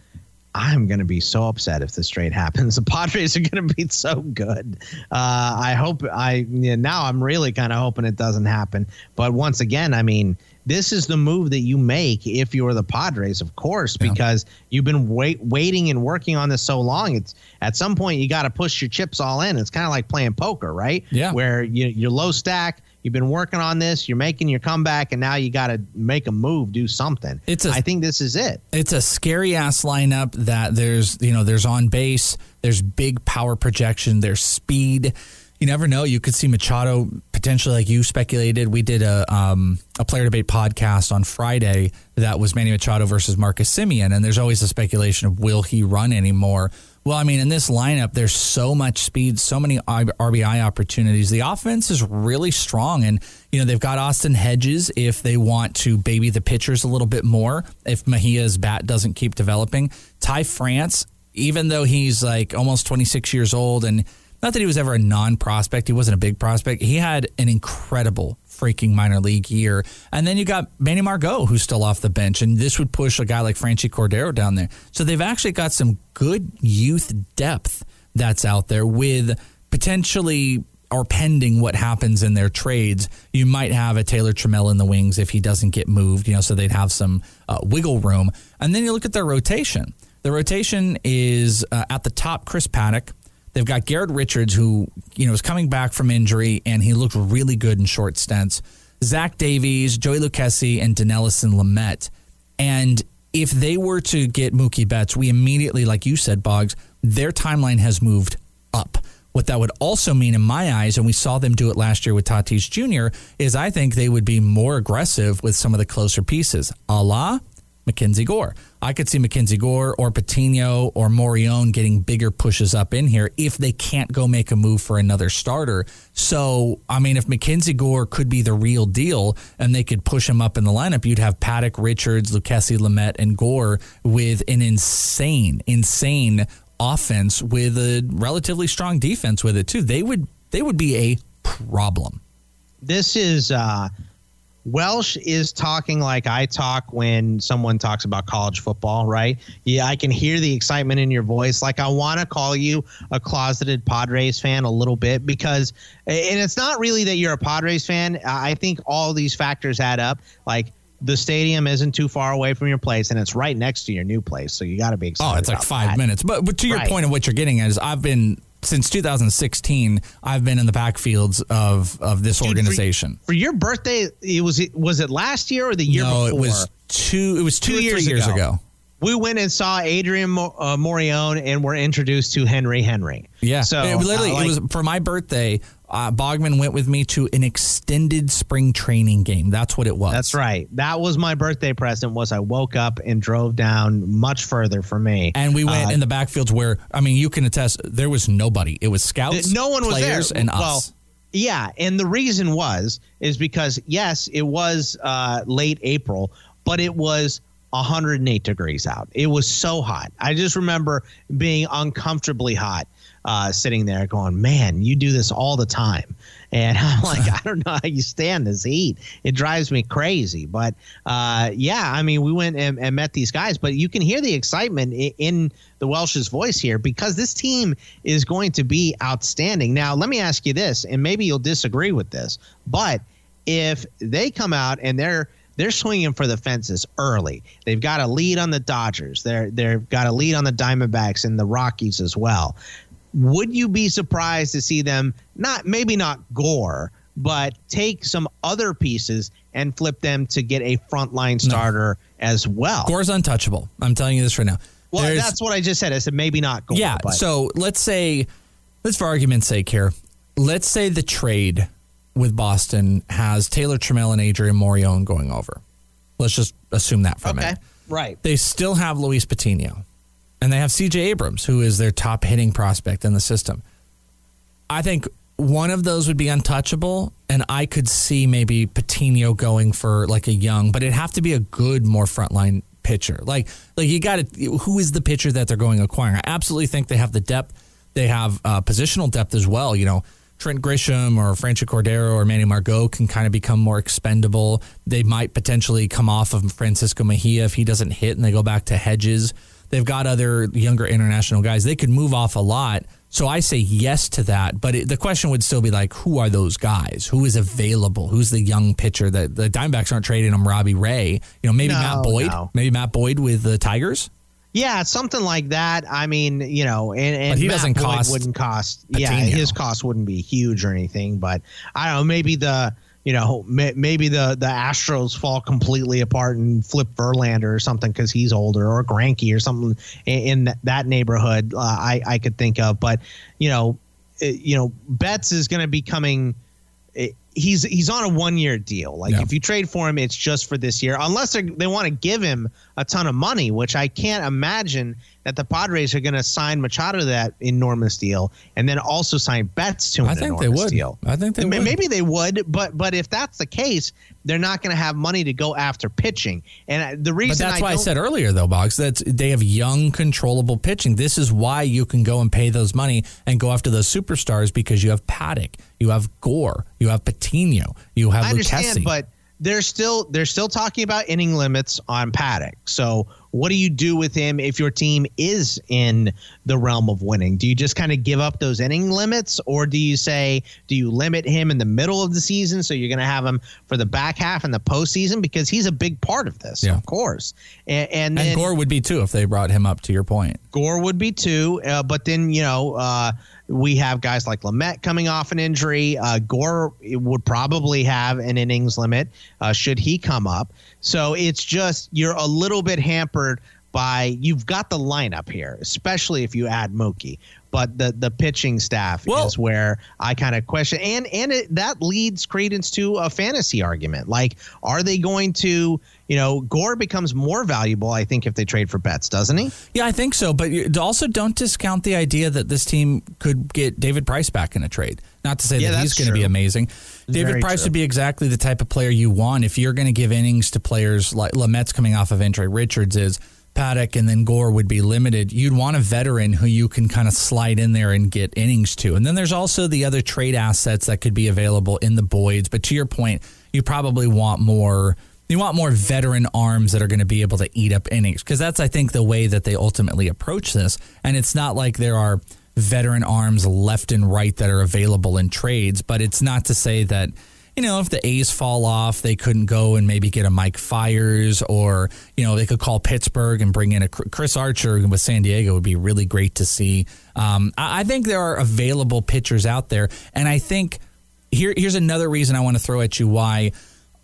I'm going to be so upset if this trade [LAUGHS] happens. The Padres are going to be so good. Uh, I hope I yeah, now I'm really kind of hoping it doesn't happen. But once again, I mean, this is the move that you make if you're the Padres, of course, because you've been wait, waiting and working on this so long. It's at some point you got to push your chips all in. It's kind of like playing poker, right? Yeah. Where you, you're low stack, you've been working on this, you're making your comeback, and now you got to make a move, do something. It's a, I think this is it. It's a scary ass lineup that there's you know there's on base, there's big power projection, there's speed you never know. You could see Machado potentially, like you speculated. We did a um, a player debate podcast on Friday that was Manny Machado versus Marcus Semien, and there's always a speculation of will he run anymore. Well, I mean, in this lineup, there's so much speed, so many RBI opportunities. The offense is really strong, and you know they've got Austin Hedges if they want to baby the pitchers a little bit more. If Mejia's bat doesn't keep developing, Ty France, even though he's like almost 26 years old and not that he was ever a non prospect, he wasn't a big prospect. He had an incredible freaking minor league year. And then you got Manny Margot, who's still off the bench. And this would push a guy like Franchy Cordero down there. So they've actually got some good youth depth that's out there with potentially or pending what happens in their trades, you might have a Taylor Trammell in the wings if he doesn't get moved, you know, so they'd have some uh, wiggle room. And then you look at their rotation. The rotation is uh, at the top, Chris Paddack. They've got Garrett Richards, who you know is coming back from injury, and he looked really good in short stints. Zach Davies, Joey Lucchesi, and Dinelson Lamet. And if they were to get Mookie Betts, we immediately, like you said, Boggs, their timeline has moved up. What that would also mean in my eyes, and we saw them do it last year with Tatis Jr., is I think they would be more aggressive with some of the closer pieces, a la Mackenzie Gore. I could see Mackenzie Gore or Patino or Morejon getting bigger pushes up in here if they can't go make a move for another starter. So, I mean, if Mackenzie Gore could be the real deal and they could push him up in the lineup, you'd have Paddack, Richards, Lucchesi, Lamet, and Gore with an insane, insane offense with a relatively strong defense with it too. They would they would be a problem. This is uh Welsh is talking like I talk when someone talks about college football, right? Yeah, I can hear the excitement in your voice. Like I want to call you a closeted Padres fan a little bit because, and it's not really that you're a Padres fan. I think all these factors add up. Like the stadium isn't too far away from your place and it's right next to your new place. So you got to be oh, excited. Oh, it's like five that. minutes. But, but to your Right. point of what you're getting at is I've been since 2016. I've been in the backfields of of this Dude, organization. For your birthday, it was it was it last year or the year no, before? it was two. It was two, Two years years ago. ago. we went and saw Adrian uh, Morejon and were introduced to Henry Henry. Yeah. So it, literally, uh, like- it was for my birthday. Uh, Bogman went with me to an extended spring training game. That's what it was. That's right. That was my birthday present. Was I woke up and drove down much further for me, And we went Uh, in the backfields where I mean, you can attest there was nobody. It was scouts, no one was there. and well, us. Yeah, and the reason was is because yes, it was uh, late April, but it was 108 degrees out. It was so hot. I just remember being uncomfortably hot, uh, sitting there going, "Man, you do this all the time." And [LAUGHS] I'm like, I don't know how you stand this heat. It drives me crazy. But uh, yeah, I mean, we went and, and met these guys, but you can hear the excitement in, in the Welsh's voice here because this team is going to be outstanding. Now, let me ask you this, and maybe you'll disagree with this, but if they come out and they're they're swinging for the fences early. They've got a lead on the Dodgers. They're they've got a lead on the Diamondbacks and the Rockies as well. Would you be surprised to see them not maybe not gore, but take some other pieces and flip them to get a frontline starter as well? Gore's untouchable. I'm telling you this right now. Well, There's- that's what I just said. I said maybe not gore. Yeah. but So let's say, let's for argument's sake here, let's say the trade with Boston has Taylor Trammell and Adrian Morejon going over. Let's just assume that for a okay, minute. right. They still have Luis Patino, and they have C.J. Abrams, who is their top hitting prospect in the system. I think one of those would be untouchable, and I could see maybe Patino going for like a young, but it'd have to be a good, more frontline pitcher. Like, like you got to who is the pitcher that they're going acquiring? I absolutely think they have the depth. They have uh, positional depth as well. You know, Trent Grisham or Franchy Cordero or Manny Margot can kind of become more expendable. They might potentially come off of Francisco Mejia if he doesn't hit, and they go back to Hedges. They've got other younger international guys. They could move off a lot. So I say yes to that. But it, the question would still be like, who are those guys? Who is available? Who's the young pitcher that the Diamondbacks aren't trading him? Robbie Ray. You know, maybe No, Matt Boyd. no. Maybe Matt Boyd with the Tigers. Yeah, something like that. I mean, you know, and, and But he Matt doesn't Boyd cost wouldn't cost. Yeah, his cost wouldn't be huge or anything. But I don't know. Maybe the you know may, maybe the the Astros fall completely apart and flip Verlander or something because he's older or Greinke or something in, in that neighborhood. Uh, I I could think of, but you know, it- you know, Betts is going to be coming. it- He's he's on a one year deal. Like Yeah. if you trade for him, it's just for this year, unless they want to give him a ton of money, which I can't imagine that the Padres are going to sign Machado to that enormous deal and then also sign Betts to an I think they would. deal. I think they Ma- would. Maybe they would, but but if that's the case, they're not going to have money to go after pitching. And the reason But that's why I said earlier, though, Boggs, that they have young, controllable pitching. This is why you can go and pay those money and go after those superstars because you have Paddack, you have Gore, you have Patino, you have I understand, Lucchesi. but they're still they're still talking about inning limits on Paddack. So what do you do with him if your team is in the realm of winning? Do you just kind of give up those inning limits, or do you say do you limit him in the middle of the season so you're going to have him for the back half and the postseason because he's a big part of this, Yeah. of course. And, and then and Gore would be too if they brought him up. To your point, Gore would be too, uh, but then you know uh, we have guys like Lamet coming off an injury. Uh, Gore would probably have an innings limit uh, should he come up. So it's just you're a little bit hampered by you've got the lineup here, especially if you add Mookie. But the the pitching staff Well- is where I kind of question, and and it, that leads credence to a fantasy argument. Like, are they going to, you know, Gore becomes more valuable, I think, if they trade for Betts, doesn't he? yeah, I think so. But also, don't discount the idea that this team could get David Price back in a trade. Not to say Yeah, that he's going to be amazing. David Very Price true. would be exactly the type of player you want if you're going to give innings to players like Lamet's coming off of injury. Richards is. Paddack and then Gore would be limited, you'd want a veteran who you can kind of slide in there and get innings to. And then there's also the other trade assets that could be available in the Boyds. But to your point, you probably want more. You want more veteran arms that are going to be able to eat up innings because that's, I think, the way that they ultimately approach this. And it's not like there are veteran arms left and right that are available in trades, but it's not to say that you know, if the A's fall off, they couldn't go and maybe get a Mike Fiers or, you know, they could call Pittsburgh and bring in a Chris Archer with San Diego would be really great to see. Um, I think there are available pitchers out there. And I think here, here's another reason I want to throw at you why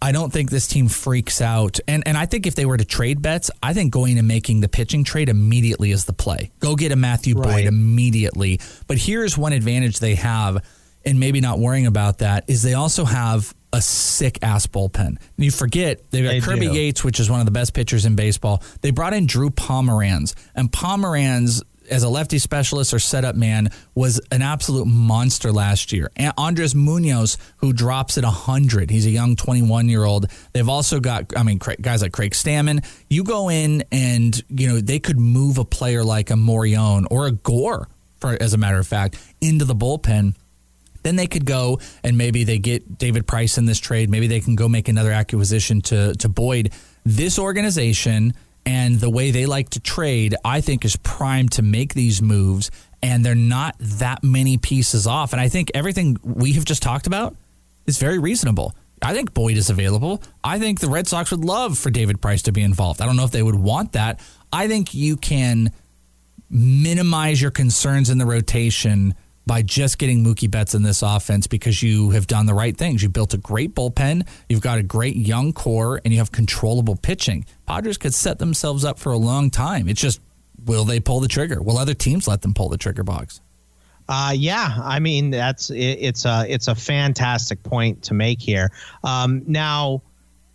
I don't think this team freaks out. And and I think if they were to trade Betts, I think going and making the pitching trade immediately is the play. Go get a Matthew right. Boyd immediately. But here's one advantage they have and maybe not worrying about that is they also have a sick ass bullpen. You forget they've got they Kirby do. Yates, which is one of the best pitchers in baseball. They brought in Drew Pomeranz, and Pomeranz as a lefty specialist or setup man was an absolute monster last year. And Andres Munoz, who drops at 100. He's a young 21 year old. They've also got, I mean, guys like Craig Stammen. You go in and, you know, they could move a player like a Morejon or a Gore, for, as a matter of fact, into the bullpen then they could go and maybe they get David Price in this trade. Maybe they can go make another acquisition to to Boyd. This organization and the way they like to trade, I think, is primed to make these moves. And they're not that many pieces off. And I think everything we have just talked about is very reasonable. I think Boyd is available. I think the Red Sox would love for David Price to be involved. I don't know if they would want that. I think you can minimize your concerns in the rotation by just getting Mookie Betts in this offense because you have done the right things. You built a great bullpen, you've got a great young core, and you have controllable pitching. Padres could set themselves up for a long time. It's just will they pull the trigger? Will other teams let them pull the trigger box? Uh, yeah, I mean that's it, it's a it's a fantastic point to make here. Um, now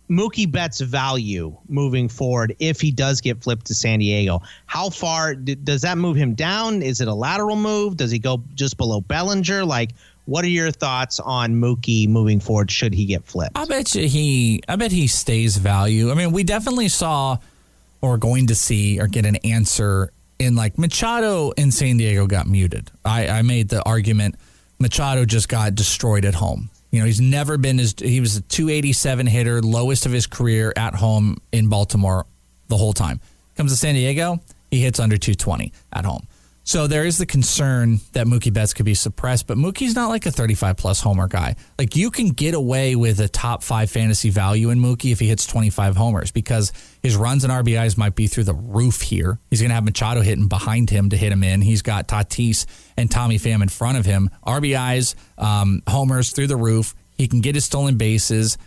Mookie Betts' value moving forward if he does get flipped to San Diego? How far d- does that move him down? Is it a lateral move? Does he go just below Bellinger? Like, what are your thoughts on Mookie moving forward? Should he get flipped? I bet you he. I bet he stays value. I mean, we definitely saw, or going to see, or get an answer in like Machado in San Diego got muted. I, I made the argument Machado just got destroyed at home. You know, he's never been as he was a 287 hitter, lowest of his career at home in Baltimore the whole time. Comes to San Diego, he hits under 220 at home. So there is the concern that Mookie Betts could be suppressed, but Mookie's not like a 35 plus homer guy. Like you can get away with a top five fantasy value in Mookie if he hits 25 homers because his runs and RBIs might be through the roof here. He's going to have Machado hitting behind him to hit him in. He's got Tatis and Tommy Pham in front of him. RBIs, um, homers through the roof. He can get his stolen bases.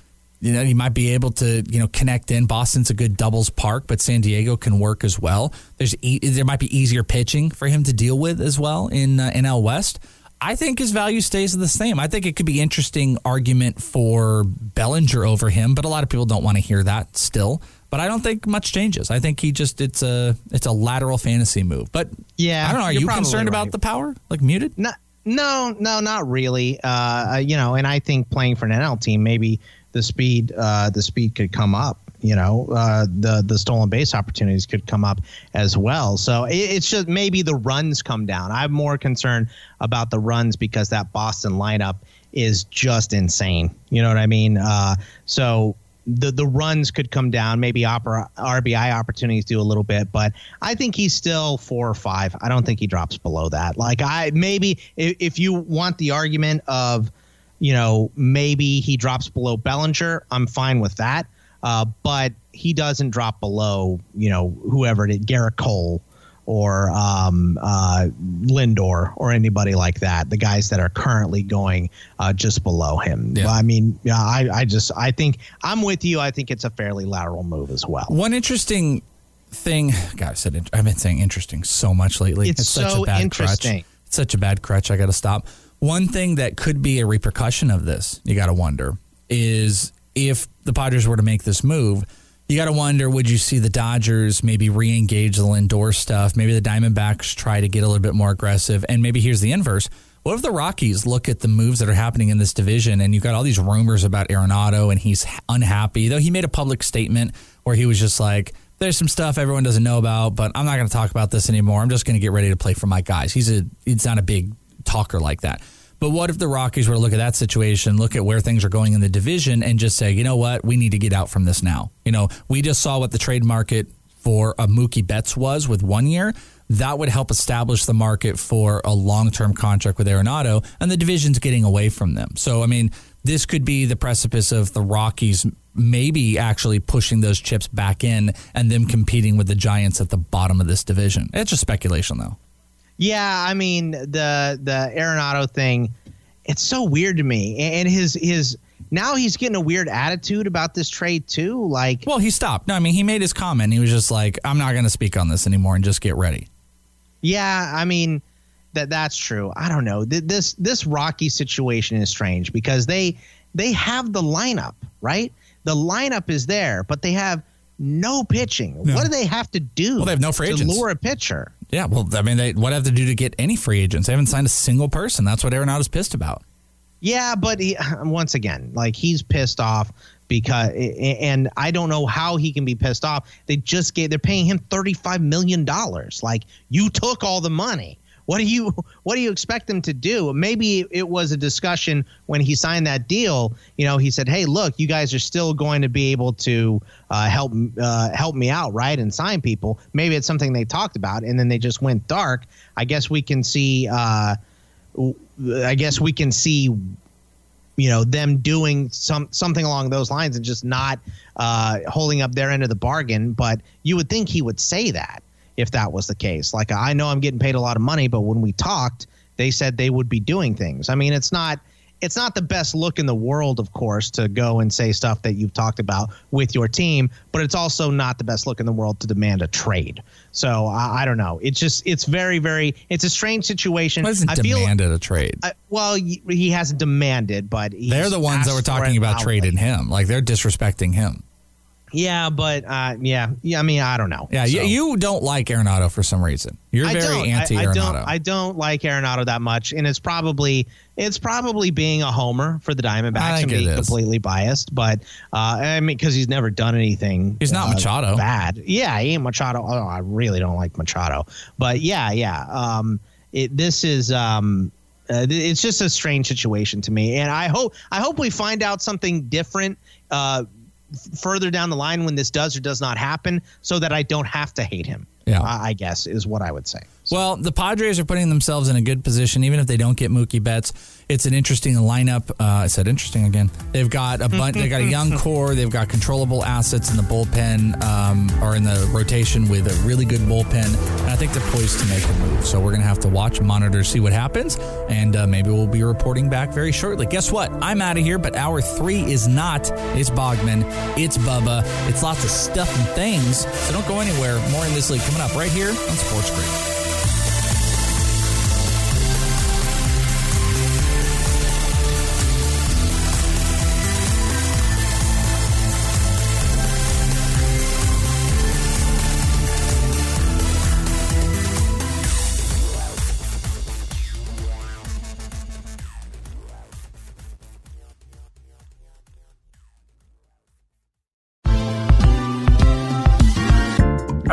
You know, he might be able to, you know, connect in. Boston's a good doubles park, but San Diego can work as well. There's e- there might be easier pitching for him to deal with as well in uh, in L West. I think his value stays the same. I think it could be interesting argument for Bellinger over him, but a lot of people don't want to hear that still. But I don't think much changes. I think he just it's a it's a lateral fantasy move. But yeah, I don't know. Are you concerned right. about the power? Like muted? No, no, no, not really. Uh, you know, and I think playing for an NL team maybe the speed uh, the speed could come up. You know, uh, the the stolen base opportunities could come up as well. So it, it's just maybe the runs come down. I'm more concerned about the runs because that Boston lineup is just insane. You know what I mean? Uh, so the the runs could come down. Maybe opera, RBI opportunities do a little bit, but I think he's still four or five. I don't think he drops below that. Like I maybe if, if you want the argument of you know, maybe he drops below Bellinger. I'm fine with that. Uh, but he doesn't drop below, you know, whoever it is, Gerrit Cole or um, uh, Lindor or anybody like that. The guys that are currently going uh, just below him. Yeah. I mean, yeah, I, I just I think I'm with you. I think it's a fairly lateral move as well. One interesting thing, God, I said I've been saying interesting so much lately. It's, it's so such a bad interesting. Crutch. It's such a bad crutch. I got to stop. One thing that could be a repercussion of this, you got to wonder, is if the Padres were to make this move, you got to wonder would you see the Dodgers maybe re engage the Lindor stuff? Maybe the Diamondbacks try to get a little bit more aggressive. And maybe here's the inverse. What if the Rockies look at the moves that are happening in this division and you've got all these rumors about Arenado and he's unhappy, though he made a public statement where he was just like, there's some stuff everyone doesn't know about, but I'm not going to talk about this anymore. I'm just going to get ready to play for my guys. He's a he's not a big talker like that. But what if the Rockies were to look at that situation, look at where things are going in the division, and just say, you know what, we need to get out from this now. You know, we just saw what the trade market for a Mookie Betts was with one year. That would help establish the market for a long term contract with Arenado, and the division's getting away from them. So, I mean, this could be the precipice of the Rockies maybe actually pushing those chips back in and them competing with the Giants at the bottom of this division. It's just speculation, though. Yeah, I mean the the Arenado thing, it's so weird to me, and his his now he's getting a weird attitude about this trade too. Like, well, he stopped. No, I mean he made his comment. He was just like, "I'm not going to speak on this anymore," and just get ready. Yeah, I mean that that's true. I don't know. This this Rocky situation is strange because they they have the lineup, right? The lineup is there, but they have no pitching. No. What do they have to do? Well, they have no free agents. to lure a pitcher. Yeah, well, I mean, they what have to do to get any free agents? They haven't signed a single person. That's what Arenado's pissed about. Yeah, but he, [LAUGHS] once again, like he's pissed off because, and I don't know how he can be pissed off. They just gave, they're paying him thirty five million dollars. Like you took all the money. What do you what do you expect them to do? Maybe it was a discussion when he signed that deal. You know, he said, "Hey, look, you guys are still going to be able to uh, help uh, help me out, right, and sign people." Maybe it's something they talked about, and then they just went dark. I guess we can see. Uh, I guess we can see you know them doing some something along those lines and just not uh, holding up their end of the bargain. But you would think he would say that if that was the case. Like I know I'm getting paid a lot of money, but when we talked, they said they would be doing things. I mean, it's not it's not the best look in the world, of course, to go and say stuff that you've talked about with your team, but it's also not the best look in the world to demand a trade. So I, I don't know. It's just it's very very it's a strange situation. I demanded feel, a trade? I, well, he hasn't demanded, but they're the ones that were talking about trading him. Like they're disrespecting him. Yeah, but uh, yeah, yeah. I mean, I don't know. Yeah, so. you, don't like Arenado for some reason. You're I very anti Arenado. I, I, don't. I don't like Arenado that much, and it's probably it's probably being a homer for the Diamondbacks and being completely biased. But uh, I mean, because he's never done anything. He's not uh, Machado. Bad. Yeah, he ain't Machado. Oh, I really don't like Machado. But yeah, yeah. Um, it, this is um, uh, it's just a strange situation to me, and I hope I hope we find out something different. Uh, further down the line when this does or does not happen so that I don't have to hate him. Yeah. I guess is what I would say. Well, the Padres are putting themselves in a good position, even if they don't get Mookie Betts. It's an interesting lineup. Uh, I said interesting again. They've got a bunch. they got a young [LAUGHS] core. They've got controllable assets in the bullpen, um, or in the rotation with a really good bullpen. And I think they're poised to make a move. So we're gonna have to watch, monitor, see what happens, and uh, maybe we'll be reporting back very shortly. Guess what? I'm out of here, but hour three is not. It's Bogman. It's Bubba. It's lots of stuff and things. So don't go anywhere. More in this league coming up right here on Sports Grid.